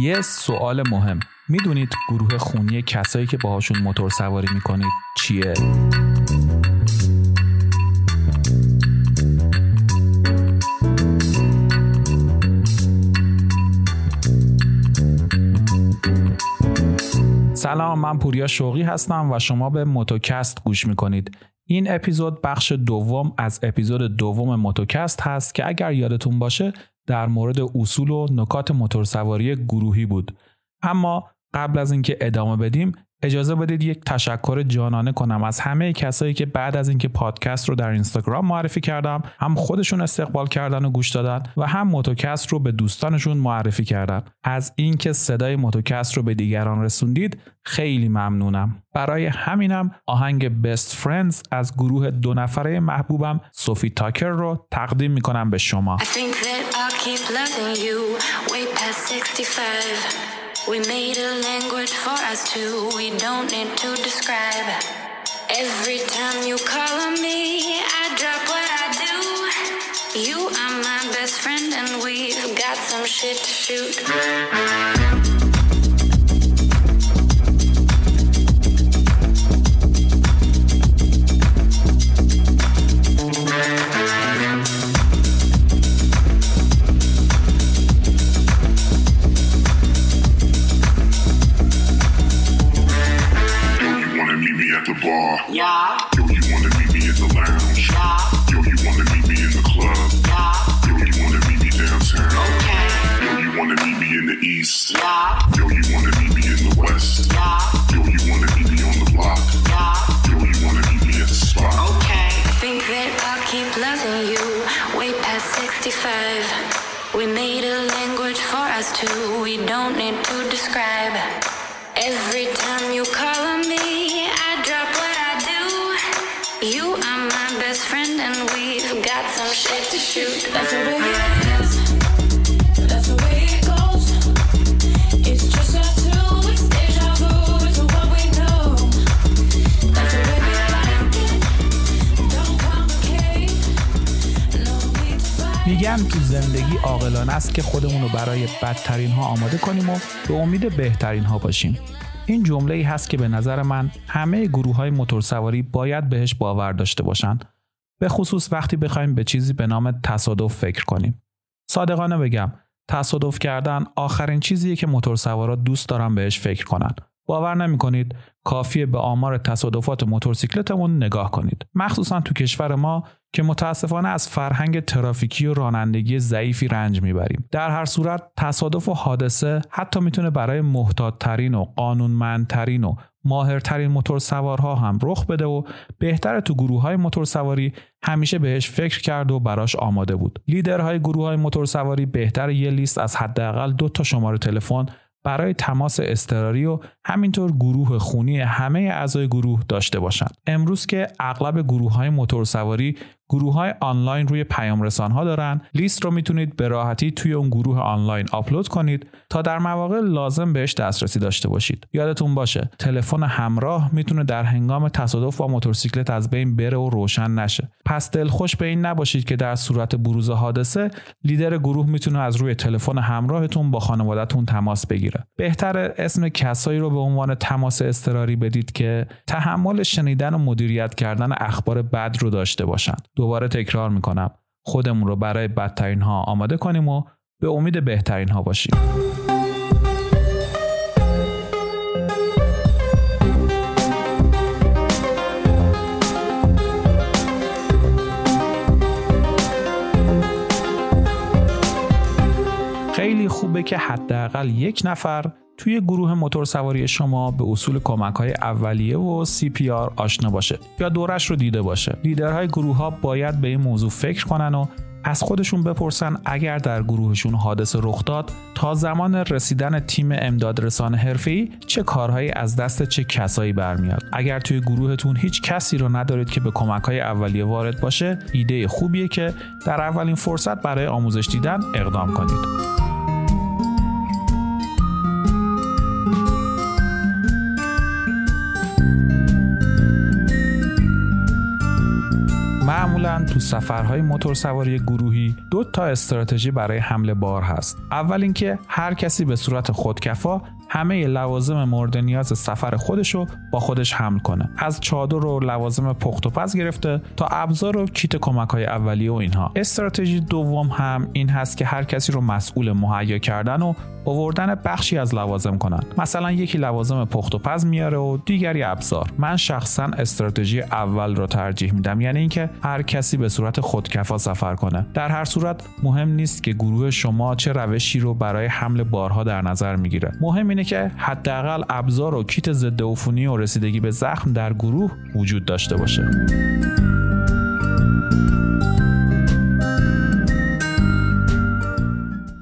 یه سوال مهم می‌دونید گروه خونی کسایی که باهاشون موتور سواری می‌کنید چیه؟ سلام من پوریا شوقی هستم و شما به موتوکست گوش می‌کنید این اپیزود بخش دوم از اپیزود دوم موتوکست هست که اگر یادتون باشه در مورد اصول و نکات موتورسواری گروهی بود. اما قبل از اینکه ادامه بدیم اجازه بدید یک تشکر جانانه کنم از همه کسایی که بعد از اینکه پادکست رو در اینستاگرام معرفی کردم هم خودشون استقبال کردن و گوش دادن و هم موتوکست رو به دوستانشون معرفی کردن. از اینکه صدای موتوکست رو به دیگران رسوندید خیلی ممنونم. برای همینم آهنگ بست فرندز از گروه دو نفره محبوبم سوفی تاکر رو تقدیم می‌کنم به شما. We made a language for us two, we don't need to describe. Every time you call on me, I drop what I do. You are my best friend, and we've got some shit to shoot. Yeah. Yo, you wanna meet me at the lounge? Yeah. Yo, you wanna meet me in the club? Yeah. Yo, you wanna meet me downtown? Okay. Yo, you wanna meet me in the east? Yeah. Yo, you wanna meet me in the west? Yeah. Yo, you wanna meet me on the block? Yeah. Yo, you wanna meet me at the spot? Okay. Think that I'll keep loving you way past 65. We made a language for us two. We don't need میگن تو زندگی عاقلانه است که خودمون رو برای بدترین ها آماده کنیم و به امید بهترین ها باشیم. این جمله ای هست که به نظر من همه گروه های موتورسواری باید بهش باور داشته باشن. به خصوص وقتی بخوایم به چیزی به نام تصادف فکر کنیم. صادقانه بگم تصادف کردن آخرین چیزیه که موتورسوارا دوست دارن بهش فکر کنن. باور نمی کنید کافیه به آمار تصادفات موتورسیکلتمون نگاه کنید مخصوصا تو کشور ما که متاسفانه از فرهنگ ترافیکی و رانندگی ضعیفی رنج می‌بریم در هر صورت تصادف و حادثه حتی می‌تونه برای محتاطترین و قانونمندترین و ماهرترین موتور سوارها هم رخ بده و بهتر تو گروه های موتور سواری همیشه بهش فکر کرد و براش آماده بود. لیدرهای گروه های موتور سواری بهتر یه لیست از حداقل دو تا شماره تلفن برای تماس اضطراری و همینطور گروه خونی همه اعضای گروه داشته باشند. امروز که اغلب گروه های موتور سواری گروه های آنلاین روی پیام رسان ها دارن. لیست رو می‌تونید به راحتی توی اون گروه آنلاین آپلود کنید تا در مواقع لازم بهش دسترسی داشته باشید. یادتون باشه تلفن همراه می‌تونه در هنگام تصادف با موتورسیکلت از بین بره و روشن نشه. پس دلخوش به این نباشید که در صورت بروز حادثه لیدر گروه می‌تونه از روی تلفن همراهتون با خانوادهتون تماس بگیره. بهتر اسم کسایی رو به عنوان تماس اضطراری بدید که تحمل شنیدن و مدیریت کردن اخبار بد رو داشته باشن دوباره تکرار می‌کنم. خودمون رو برای بدترین ها آماده کنیم و به امید بهترین ها باشیم. خیلی خوبه که حداقل یک نفر توی گروه موتور سواری شما به اصول کمک های اولیه و CPR آشنا باشه یا دورش رو دیده باشه. لیدرهای گروه ها باید به این موضوع فکر کنن و از خودشون بپرسن اگر در گروهشون حادثه رخ داد تا زمان رسیدن تیم امداد رسانه حرفه‌ای چه کارهایی از دست چه کسایی برمیاد. اگر توی گروهتون هیچ کسی رو ندارید که به کمک های اولیه وارد باشه ایده خوبیه که در اولین فرصت برای آموزش دیدن اقدام کنید. سفرهای موتورسواری گروهی دو تا استراتژی برای حمل بار هست. اول اینکه هر کسی به صورت خودکفا همه لوازم مورد نیاز سفر خودشو با خودش حمل کنه. از چادر و لوازم پخت و پز گرفته تا ابزار و کیت کمک های اولیه و اینها. استراتژی دوم هم این هست که هر کسی رو مسئول مهیا کردن و آوردن بخشی از لوازم کنن. مثلا یکی لوازم پخت و پز میاره و دیگری ابزار. من شخصا استراتژی اول رو ترجیح میدم. یعنی اینکه هر کسی به صورت خودکفا سفر کنه. در هر صورت مهم نیست که گروه شما چه روشی رو برای حمل بارها در نظر می‌گیره. مهم اینه که حداقل ابزار و کیت ضد عفونی و رسیدگی به زخم در گروه وجود داشته باشه.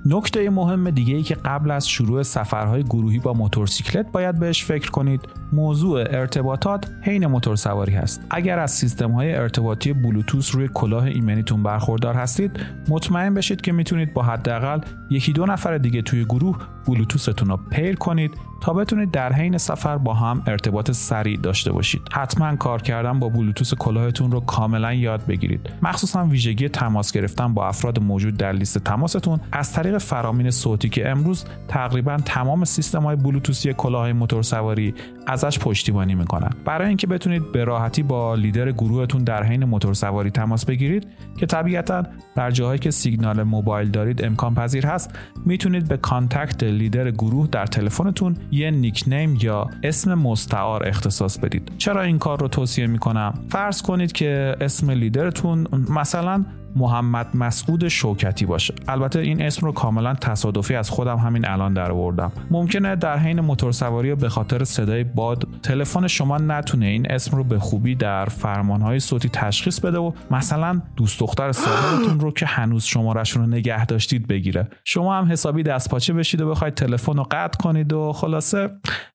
نکته مهم دیگه ای که قبل از شروع سفرهای گروهی با موتورسیکلت باید بهش فکر کنید موضوع ارتباطات حین موتور سواری هست. اگر از سیستم های ارتباطی بلوتوث روی کلاه ایمنیتون برخوردار هستید مطمئن بشید که می‌تونید با حداقل یکی دو نفر دیگه توی گروه بلوتوثتون رو پیر کنید تا بتونید در حین سفر با هم ارتباط سریع داشته باشید. حتما کار کردن با بلوتوث کلاهتون رو کاملا یاد بگیرید. مخصوصا ویژگی تماس گرفتن با افراد موجود در لیست تماستون از طریق فرامین صوتی که امروز تقریبا تمام سیستم های بلوتوثی کلاه موتور سواری ازش پشتیبانی می‌کنن. برای اینکه بتونید به راحتی با لیدر گروهتون در حین موتور سواری تماس بگیرید که طبیعتا در جاهایی که سیگنال موبایل دارید امکان پذیر هست می‌تونید به contact leader گروه در تلفنتون یه nickname یا اسم مستعار اختصاص بدید. چرا این کار رو توصیه می‌کنم؟ فرض کنید که اسم لیدرتون مثلا محمد مسعود شوکتی باشه. البته این اسم رو کاملا تصادفی از خودم همین الان در آوردم. ممکنه در حین موتورسواری به خاطر صدای باد تلفن شما نتونه این اسم رو به خوبی در فرمانهای صوتی تشخیص بده و مثلا دوست دختر سابقتون رو که هنوز شمارهشون رو نگه داشتید بگیره. شما هم حسابی دستپاچه بشید و بخواید تلفن رو قطع کنید و خلاصه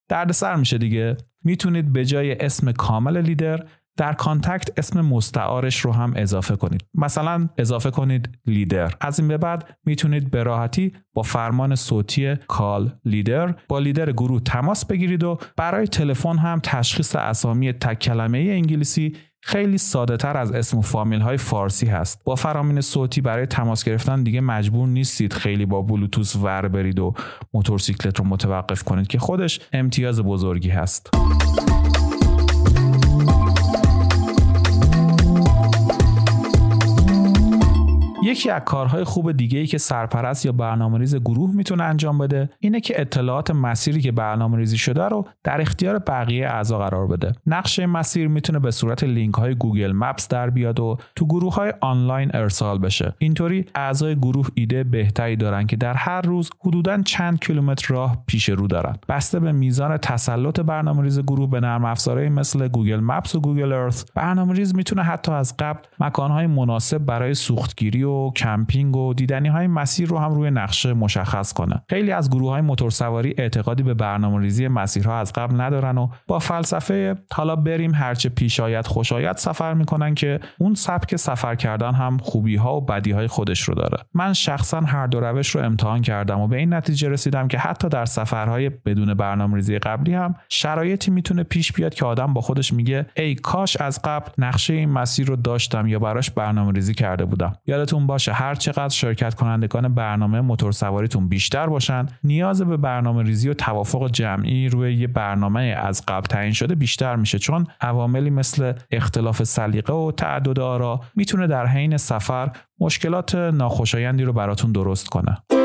دردسر میشه دیگه. می‌تونید به جای اسم کامل لیدر در contact اسم مستعارش رو هم اضافه کنید. مثلا اضافه کنید لیدر. از این به بعد می‌تونید به راحتی با فرمان صوتی call leader با لیدر گروه تماس بگیرید و برای تلفن هم تشخیص اسامی تک کلمه انگلیسی خیلی ساده تر از اسم و فامیل های فارسی هست. با فرامین صوتی برای تماس گرفتن دیگه مجبور نیستید خیلی با بلوتوث ور برید و موتورسیکلت رو متوقف کنید که خودش امتیاز بزرگی هست. یکی از کارهای خوب دیگه ای که سرپرست یا برنامه‌ریز گروه می‌تونه انجام بده اینه که اطلاعات مسیری که برنامه‌ریزی شده رو در اختیار بقیه اعضا قرار بده. نقشه مسیر می‌تونه به صورت لینک های Google Maps در بیاد و تو گروه های آنلاین ارسال بشه. اینطوری اعضای گروه ایده بهتری دارن که در هر روز حدودا چند کیلومتر راه پیش رو دارن. بسته به میزان تسلط برنامه‌ریز گروه به نرم افزارهای مثل Google Maps و Google Earth برنامه‌ریز می‌تونه حتی از قبل مکانهای مناسب برای سوختگیری و کمپینگ و دیدنی های مسیر رو هم روی نقشه مشخص کنه. خیلی از گروه های موتورسواری اعتقادی به برنامه ریزی مسیرها از قبل ندارن و با فلسفه حالا بریم هرچه پیش آید خوش آید سفر می‌کنن که اون سبک سفر کردن هم خوبی ها و بدی های خودش رو داره. من شخصا هر دو روش رو امتحان کردم و به این نتیجه رسیدم که حتی در سفرهای بدون برنامه ریزی قبلی هم شرایطی می‌تونه پیش بیاد که آدم با خودش میگه ای کاش از قبل نقشه این مسیر رو داشتم یا براش برنامه ریزی کرده بودم. یادتون باشه. هر چقدر شرکت کنندگان برنامه موتور سواریتون بیشتر باشن نیاز به برنامه ریزی و توافق جمعی روی یه برنامه از قبل تعیین شده بیشتر میشه. چون عواملی مثل اختلاف سلیقه و تعدد آرا می‌تونه در حین سفر مشکلات ناخوشایندی رو براتون درست کنه.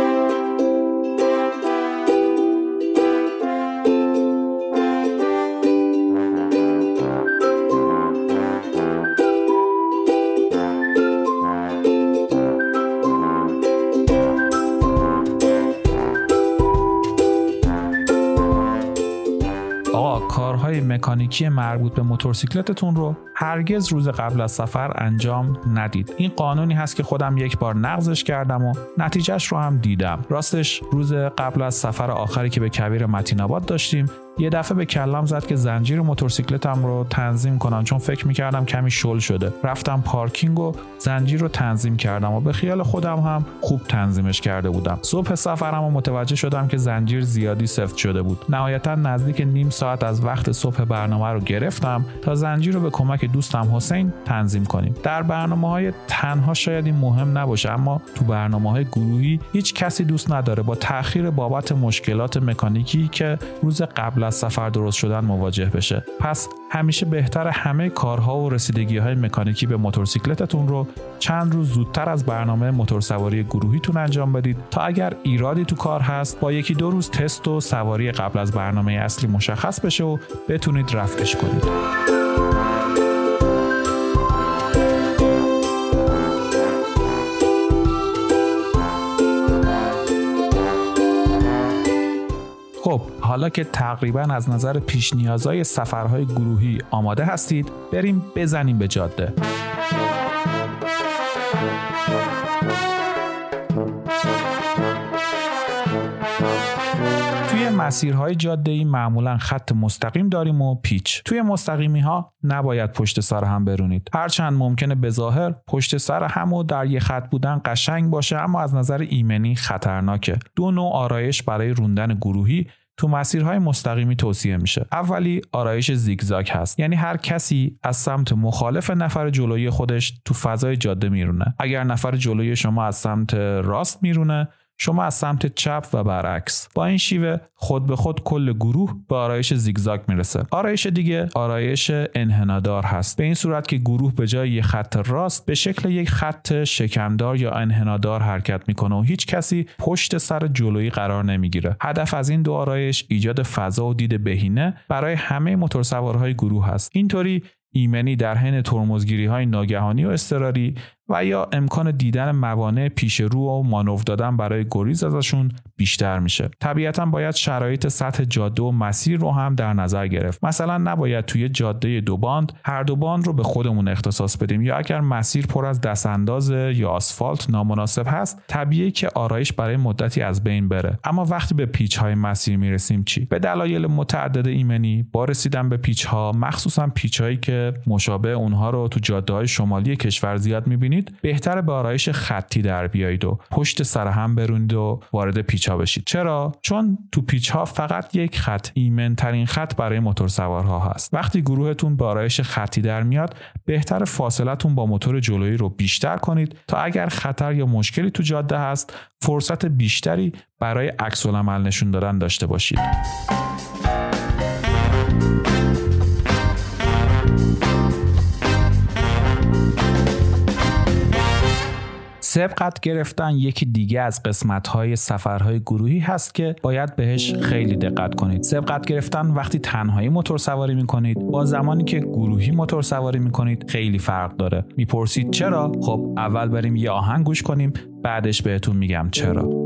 مکانیکی مربوط به موتورسیکلتتون رو هرگز روز قبل از سفر انجام ندید. این قانونی هست که خودم یک بار نقضش کردم و نتیجهش رو هم دیدم. راستش روز قبل از سفر آخری که به کویر متین آباد داشتیم یه دفعه به کلم زد که زنجیر موتورسیکلتم رو تنظیم کنم چون فکر می‌کردم کمی شل شده. رفتم پارکینگ و زنجیر رو تنظیم کردم و به خیال خودم هم خوب تنظیمش کرده بودم. صبح سفرم و متوجه شدم که زنجیر زیادی سفت شده بود. نهایتا نزدیک نیم ساعت از وقت صبح برنامه رو گرفتم تا زنجیر رو به کمک دوستم حسین تنظیم کنیم. در برنامه های تنها شاید این مهم نباشه اما تو برنامه های گروهی هیچ کسی دوست نداره با تاخیر بابت مشکلات مکانیکی که روز قبل از سفر درست شدن مواجه بشه پس همیشه بهتر همه کارها و رسیدگی های مکانیکی به موتورسیکلتتون رو چند روز زودتر از برنامه موتورسواری گروهیتون انجام بدید تا اگر ایرادی تو کار هست با یکی دو روز تست و سواری قبل از برنامه اصلی مشخص بشه و بتونید رفتش کنید. حالا که تقریبا از نظر پیش نیازهای سفرهای گروهی آماده هستید بریم بزنیم به جاده. مسیرهای جاده ای معمولا خط مستقیم داریم و پیچ. توی مستقیمی ها نباید پشت سر هم برونید. هرچند ممکنه به ظاهر پشت سر هم و در یه خط بودن قشنگ باشه اما از نظر ایمنی خطرناکه. دو نوع آرایش برای روندن گروهی تو مسیرهای مستقیمی توصیه میشه. اولی آرایش زیگزاگ هست. یعنی هر کسی از سمت مخالف نفر جلوی خودش تو فضای جاده میرونه. اگر نفر جلوی شما از سمت راست میرونه شما از سمت چپ و برعکس. با این شیوه خود به خود کل گروه به آرایش زیگزاگ می‌رسه. آرایش دیگه آرایش انحنادار هست. به این صورت که گروه به جای یک خط راست به شکل یک خط شکمدار یا انحنادار حرکت می‌کنه و هیچ کسی پشت سر جلویی قرار نمی‌گیره. هدف از این دو آرایش ایجاد فضا و دید بهینه برای همه موتورسوارهای گروه هست. اینطوری ایمنی در حین ترمزگیری های ناگهانی و اضطراری و یا امکان دیدن موانع پیش رو و مانور دادن برای گریز ازشون بیشتر میشه. طبیعتا باید شرایط سطح جاده و مسیر رو هم در نظر گرفت. مثلا نباید توی جاده دو باند هر دو باند رو به خودمون اختصاص بدیم یا اگر مسیر پر از دستانداز یا آسفالت نامناسب هست طبیعی که آرایش برای مدتی از بین بره. اما وقتی به پیچ های مسیر می‌رسیم چی؟ به دلایل متعدد ایمنی با رسیدن به پیچ ها مخصوصا پیچ هایی که مشابه اونها رو تو جاده های شمالی کشور زیاد می‌بینید بهتر به آرایش خطی در بیایید و پشت سر هم برونید و وارد پیچ ها بشید. چرا؟ چون تو پیچ ها فقط یک خط ایمن ترین خط برای موتور سوارها هست. وقتی گروهتون به آرایش خطی در میاد بهتر فاصلتون با موتور جلویی رو بیشتر کنید تا اگر خطر یا مشکلی تو جاده هست فرصت بیشتری برای عکس نشون دادن داشته باشید. سبقت گرفتن. یکی دیگه از قسمت های سفرهای گروهی هست که باید بهش خیلی دقت کنید. سبقت گرفتن وقتی تنهایی موتور سواری می‌کنید. با زمانی که گروهی موتور سواری می‌کنید خیلی فرق داره. می‌پرسید چرا؟ خب اول بریم یه آهنگ گوش کنیم بعدش بهتون میگم چرا.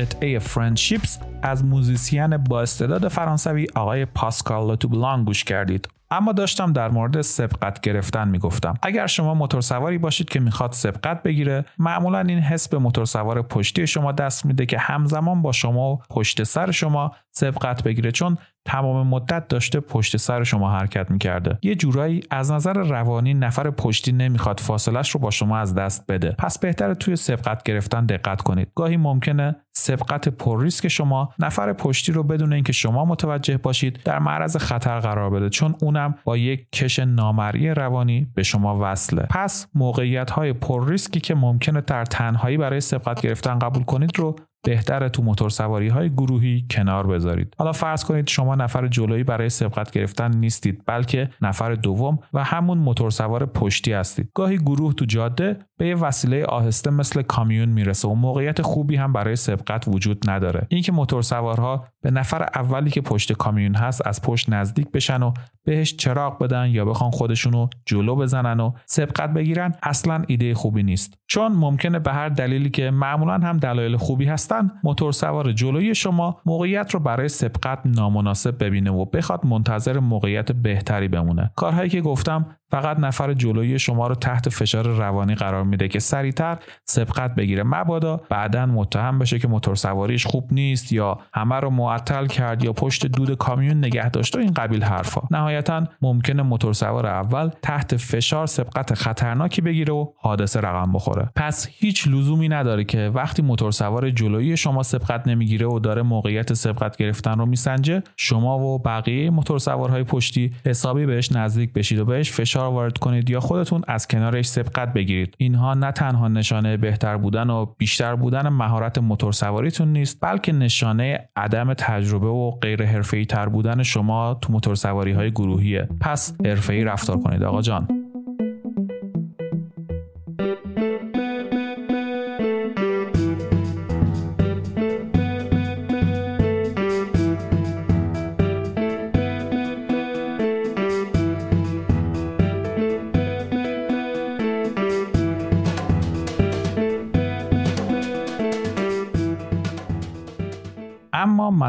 قطعه Friendships از موزیسین با استعداد فرانسوی آقای پاسکال لاتوبلان گوش کردید. اما داشتم در مورد سبقت گرفتن می‌گفتم. اگر شما موتور سواری باشید که می‌خواد سبقت بگیره معمولا این حس به موتور سوار پشتی شما دست میده که همزمان با شما و پشت سر شما سبقت بگیره. چون تمام مدت داشته پشت سر شما حرکت می‌کرده. یه جورایی از نظر روانی نفر پشتی نمی‌خواد فاصلش رو با شما از دست بده. پس بهتره توی سبقت گرفتن دقت کنید. گاهی ممکنه سبقت پر ریسک شما نفر پشتی رو بدون اینکه شما متوجه باشید در معرض خطر قرار بده چون اونم با یک کش نامرئی روانی به شما وصله. پس موقعیت های پر ریسکی که ممکنه در تنهایی برای سبقت گرفتن قبول کنید رو بهتره تو موتور سواری های گروهی کنار بذارید. حالا فرض کنید شما نفر جلویی برای سبقت گرفتن نیستید بلکه نفر دوم و همون موتور سوار پشتی هستید. گاهی گروه تو جاده به یه وسیله آهسته مثل کامیون می‌رسه و موقعیت خوبی هم برای سبقت وجود نداره. اینکه موتور سوارها به نفر اولی که پشت کامیون هست از پشت نزدیک بشن و بهش چراغ بدن یا بخوان خودشونو جلو بزنن و سبقت بگیرن اصلا ایده خوبی نیست. چون ممکنه به هر دلیلی که معمولا هم دلایل خوبی هستن موتور سوار جلوی شما موقعیت رو برای سبقت نامناسب ببینه و بخواد منتظر موقعیت بهتری بمونه. کارهایی که گفتم فقط نفر جلوی شما رو تحت فشار روانی قرار میده که سریعتر سبقت بگیره. مبادا بعدا متهم بشه که موتور سواریش خوب نیست یا همه رو معطل کرد یا پشت دود کامیون نگه داشت و این قبیل حرفا. نهایتا ممکنه موتور سوار اول تحت فشار سبقت خطرناکی بگیره و حادثه رقم بخوره. پس هیچ لزومی نداره که وقتی موتور سوار جلویی شما سبقت نمی‌گیره و داره موقعیت سبقت گرفتن رو میسنجه شما و بقیه موتور سوارهای پشتی حسابی بهش نزدیک بشید و بهش فشار وارد کنید یا خودتون از کنارش سبقت بگیرید. اینها نه تنها نشانه بهتر بودن و بیشتر بودن مهارت موتور سواریتون نیست بلکه نشانه عدم تجربه و غیر حرفه‌ای تر بودن شما تو موتور سواری های گروهیه. پس حرفه‌ای رفتار کنید آقا جان.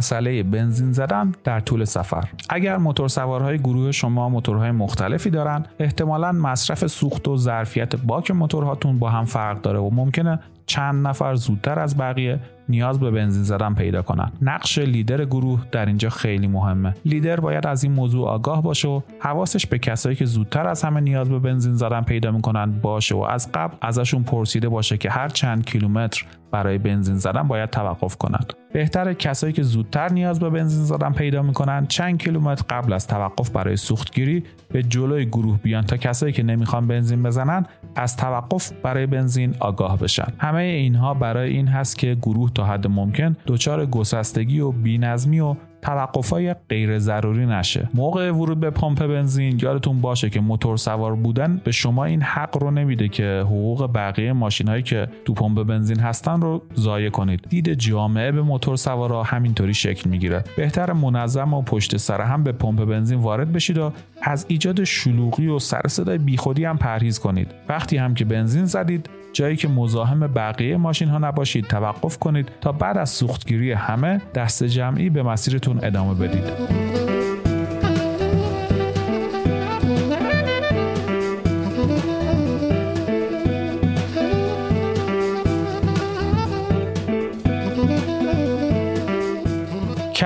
مسئله بنزین زدن در طول سفر. اگر موتور سوارهای گروه شما موتورهای مختلفی دارن احتمالا مصرف سوخت و ظرفیت باک موتورهاتون با هم فرق داره و ممکنه چند نفر زودتر از بقیه نیاز به بنزین زدن پیدا کنن. نقش لیدر گروه در اینجا خیلی مهمه. لیدر باید از این موضوع آگاه باشه و حواسش به کسایی که زودتر از همه نیاز به بنزین زدن پیدا می‌کنن باشه و از قبل ازشون پرسیده باشه که هر چند کیلومتر برای بنزین زدن باید توقف کنند. بهتر کسایی که زودتر نیاز به بنزین زدن پیدا می‌کنن چند کیلومتر قبل از توقف برای سوختگیری به جلوی گروه بیان تا کسایی که نمی‌خوان بنزین بزنن از توقف برای بنزین آگاه بشن. همه اینها برای این هست که گروه تا حد ممکن دچار گسستگی و بینظمی و توقفای غیر ضروری نشه. موقع ورود به پمپ بنزین یادتون باشه که موتور سوار بودن به شما این حق رو نمیده که حقوق بقیه ماشین هایی که تو پمپ بنزین هستن رو ضایع کنید. دید جامعه به موتور سوارا همینطوری شکل می‌گیره. بهتر منظم و پشت سر هم به پمپ بنزین وارد بشید و از ایجاد شلوغی و سر صدای بیخودی هم پرهیز کنید. وقتی هم که بنزین زدید جایی که مزاحم بقیه ماشین ها نباشید توقف کنید تا بعد از سوختگیری همه دست جمعی به مسیرتون ادامه بدید.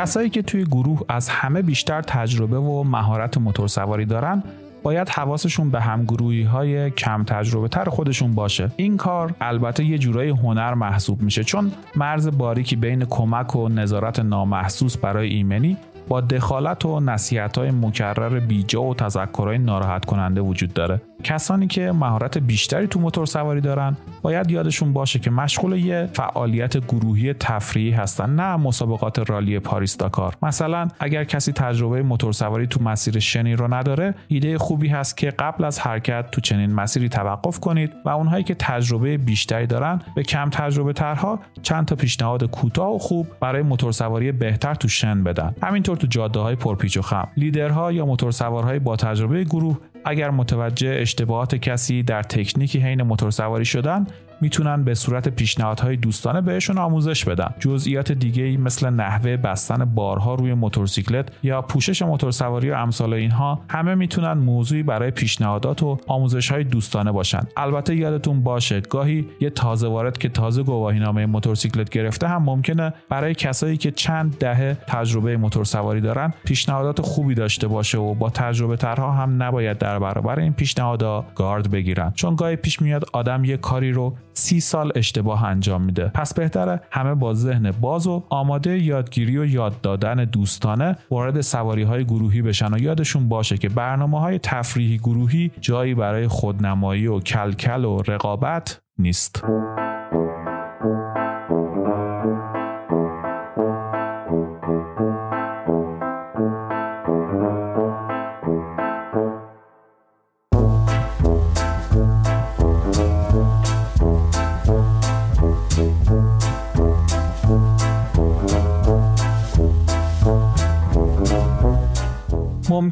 کسایی که توی گروه از همه بیشتر تجربه و مهارت موتورسواری دارن باید حواسشون به همگروهی های کم تجربه تر خودشون باشه. این کار البته یه جورایی هنر محسوب میشه چون مرز باریکی بین کمک و نظارت نامحسوس برای ایمنی با دخالت و نصیحت های مکرر بیجا و تذکرهای ناراحت کننده وجود داره. کسانی که مهارت بیشتری تو موتور سواری دارن باید یادشون باشه که مشغول یه فعالیت گروهی تفریحی هستن نه مسابقات رالی پاریس داکار. مثلا اگر کسی تجربه موتور سواری تو مسیر شنی رو نداره ایده خوبی هست که قبل از حرکت تو چنین مسیری توقف کنید و اونهایی که تجربه بیشتری دارن به کم تجربه ترها چند تا پیشنهاد کوتاه و خوب برای موتور سواری بهتر تو شن بدن. همینطور تو جاده های پرپیچ و خم. لیدرها یا موتور سوارهای با تجربه گروه اگر متوجه اشتباهات کسی در تکنیکی حین موتور سواری شدن می‌تونن به صورت پیشنهادهای دوستانه بهشون آموزش بدن. جزئیات دیگه ای مثل نحوه بستن بارها روی موتورسیکلت یا پوشش موتورسواری و امثال اینها همه می‌تونن موضوعی برای پیشنهادات و آموزش های دوستانه باشن. البته یادتون باشه گاهی یه تازه وارد که تازه گواهینامه موتورسیکلت گرفته هم ممکنه برای کسایی که چند دهه تجربه موتورسواری دارن پیشنهادات خوبی داشته باشه و با تجربه ترها هم نباید در برابر این پیشنهادها گارد بگیرن. چون گاهی پیش میاد آدم یه کاری رو سی سال اشتباه انجام میده پس بهتره همه با ذهن باز و آماده یادگیری و یاد دادن دوستانه وارد سواری های گروهی بشن و یادشون باشه که برنامه های تفریحی گروهی جایی برای خودنمایی و کلکل و رقابت نیست.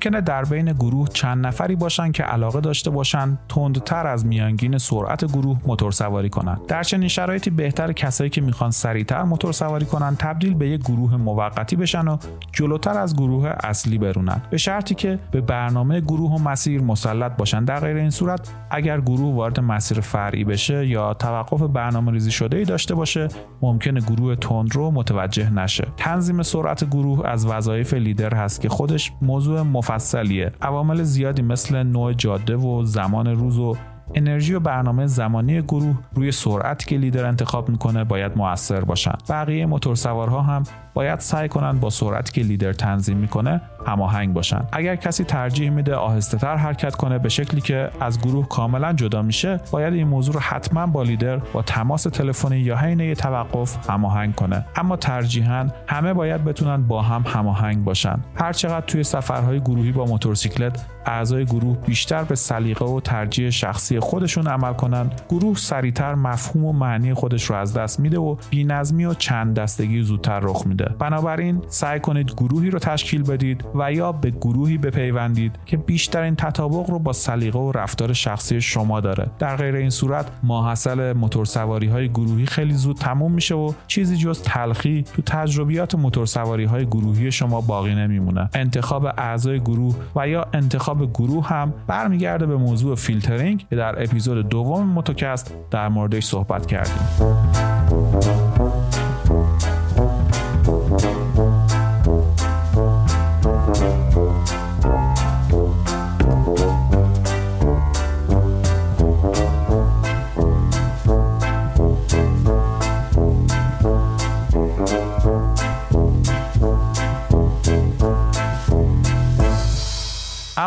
ممکنه در بین گروه چند نفری باشن که علاقه داشته باشن تندتر از میانگین سرعت گروه موتور سواری کنن. در چنین شرایطی بهتر کسایی که می‌خوان سریعتر موتور سواری کنن تبدیل به یک گروه موقتی بشن و جلوتر از گروه اصلی برونن. به شرطی که به برنامه گروه و مسیر مسلط باشن. در غیر این صورت اگر گروه وارد مسیر فرعی بشه یا توقف برنامه ریزی شده ای داشته باشه ممکنه گروه تندرو متوجه نشه. تنظیم سرعت گروه از وظایف لیدر هست که خودش موضوع مفصلیه. عوامل زیادی مثل نوع جاده و زمان روز و انرژی و برنامه زمانی گروه روی سرعتی که لیدر انتخاب می‌کنه باید موثر باشن. بقیه موتورسوارها هم باید سعی کنند با سرعتی که لیدر تنظیم می‌کنه هماهنگ باشن اگر کسی ترجیح میده آهسته تر حرکت کنه به شکلی که از گروه کاملا جدا میشه باید این موضوع رو حتما با لیدر با تماس تلفنی یا حین توقف هماهنگ کنه. اما ترجیحاً همه باید بتونن با هم هماهنگ باشن. هر چقدر توی سفرهای گروهی با موتورسیکلت اعضای گروه بیشتر به سلیقه و ترجیح شخصی خودشون عمل کنن گروه سریعتر مفهوم و معنی خودش رو از دست میده و بینظمی و چند دستگی زودتر رخ میده. بنابراین سعی کنید گروهی رو تشکیل بدید و یا به گروهی بپیوندید که بیشترین تطابق رو با سلیقه و رفتار شخصی شما داره. در غیر این صورت ماحصل موتورسواری های گروهی خیلی زود تموم میشه و چیزی جز تلخی تو تجربیات موتورسواری های گروهی شما باقی نمیمونه. انتخاب اعضای گروه و یا انتخاب گروه هم برمیگرده به موضوع فیلترینگ که در اپیزود دوم موتوکست در موردش صحبت کردیم.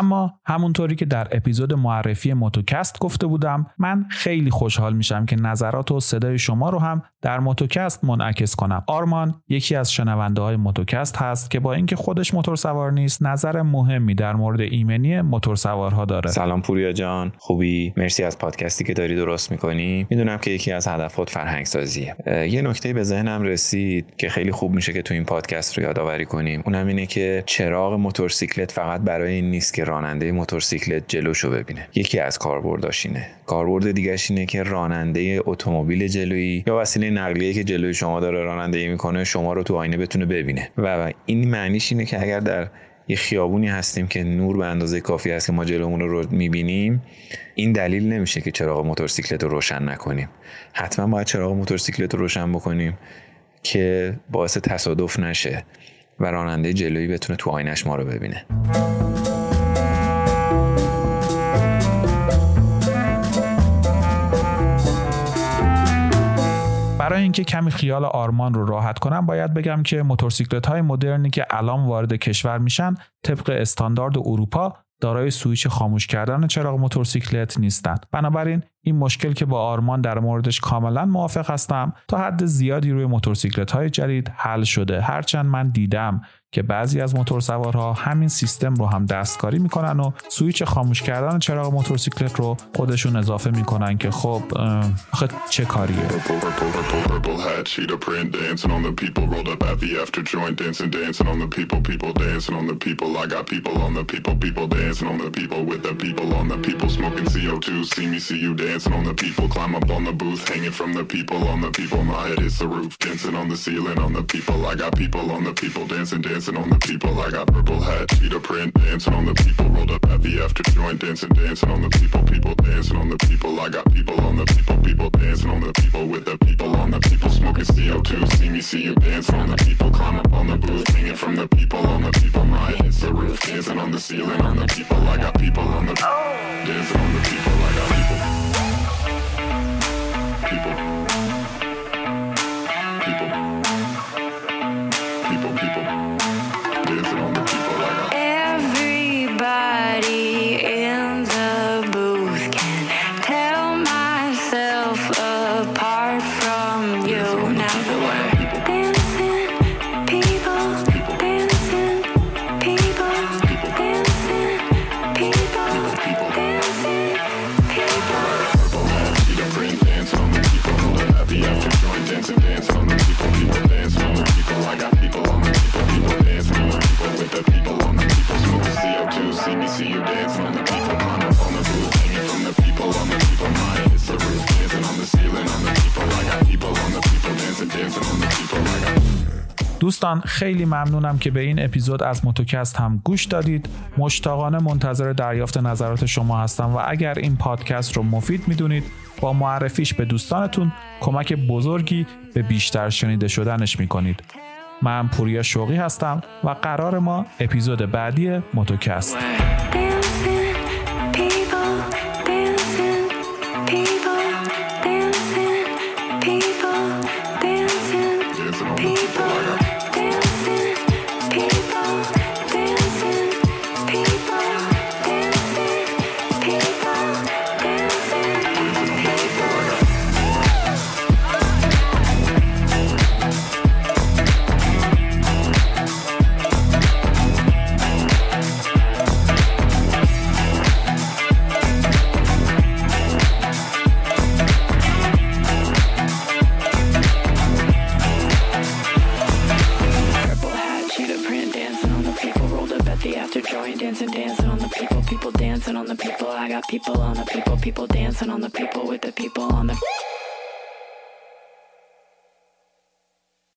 اما همونطوری که در اپیزود معرفی موتوکست گفته بودم من خیلی خوشحال میشم که نظرات و صدای شما رو هم در موتوکست منعکس کنم. آرمان یکی از شنونده های موتوکست هست که با اینکه خودش موتور سوار نیست نظر مهمی در مورد ایمنی موتور سوارها داره. سلام پوریا جان. خوبی؟ مرسی از پادکستی که داری درست می‌کنی. می‌دونم که یکی از هدفات فرهنگ سازیه یه نکته به ذهنم رسید که خیلی خوب میشه که تو این پادکست رو یادآوری کنیم. اونم اینه که چراغ موتورسیکلت فقط برای این نیست که راننده موتورسیکلت جلوشو ببینه. یکی از کاربرداش اینه. کاربرد دیگهش اینه که راننده اتومبیل جلویی یا وسیله نقلیه که جلوی شما داره رانندگی می‌کنه شما رو تو آینه بتونه ببینه. و این معنیش اینه که اگر در یه خیابونی هستیم که نور به اندازه کافی هست که ما جلومون رو می‌بینیم این دلیل نمیشه که چراغ موتورسیکلت رو روشن نکنیم. حتما باید چراغ موتورسیکلت رو روشن بکنیم که باعث تصادف نشه و راننده جلویی بتونه تو آینش ما رو ببینه. برای اینکه کمی خیال آرمان رو راحت کنم باید بگم که موتورسیکلت های مدرنی که الان وارد کشور میشن طبق استاندارد اروپا دارای سویچ خاموش کردن چراغ موتورسیکلت نیستند بنابراین این مشکل که با آرمان در موردش کاملا موافق هستم تا حد زیادی روی موتورسیکلت های جدید حل شده. هرچند من دیدم که بعضی از موتورسوارها همین سیستم رو هم دستکاری می‌کنن و سویچ خاموش کردن چراغ موتورسیکلت رو خودشون اضافه می‌کنن که خب آخه چه کاریه dancing on the dancing on the people. I got purple hat, cheetah print, dancing on the people. Rolled up at the after joint, dancing, dancing on the people. People dancing on the people. I got people on the people. People dancing on the people with the people on the people. Smoking CO2, see me, see you dancing on the people. Climb up on the booth, hanging from the people on the people. My hits the roof, dancing on the ceiling on the people. I got people on the dancing on the people. I got. People. People. دوستان خیلی ممنونم که به این اپیزود از موتوکست هم گوش دادید. مشتاقانه منتظر دریافت نظرات شما هستم و اگر این پادکست رو مفید می‌دونید با معرفیش به دوستانتون کمک بزرگی به بیشتر شنیده شدنش می‌کنید. من پوریا شوقی هستم و قرار ما اپیزود بعدی موتوکست.